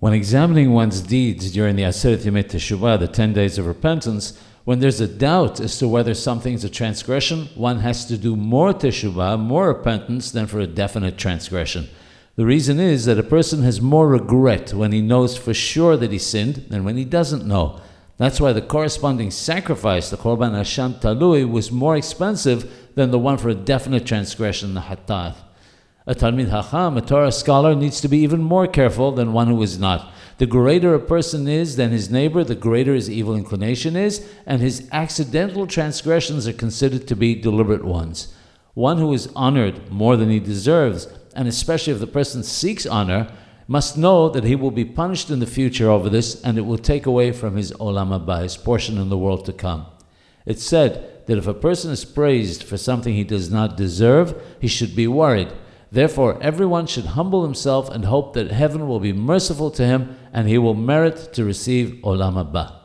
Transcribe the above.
When examining one's deeds during the Aseret Yemei Teshuvah, the 10 days of repentance, when there's a doubt as to whether something's a transgression, one has to do more teshuvah, more repentance than for a definite transgression. The reason is that a person has more regret when he knows for sure that he sinned than when he doesn't know. That's why the corresponding sacrifice, the Korban Asham Talui, was more expensive than the one for a definite transgression, the Hatat. A Talmid Hacham, a Torah scholar, needs to be even more careful than one who is not. The greater a person is than his neighbor, the greater his evil inclination is, and his accidental transgressions are considered to be deliberate ones. One who is honored more than he deserves, and especially if the person seeks honor, must know that he will be punished in the future over this, and it will take away from his olam haba, his portion in the world to come. It's said that if a person is praised for something he does not deserve, he should be worried Therefore, everyone should humble himself and hope that heaven will be merciful to him and he will merit to receive Olam Haba.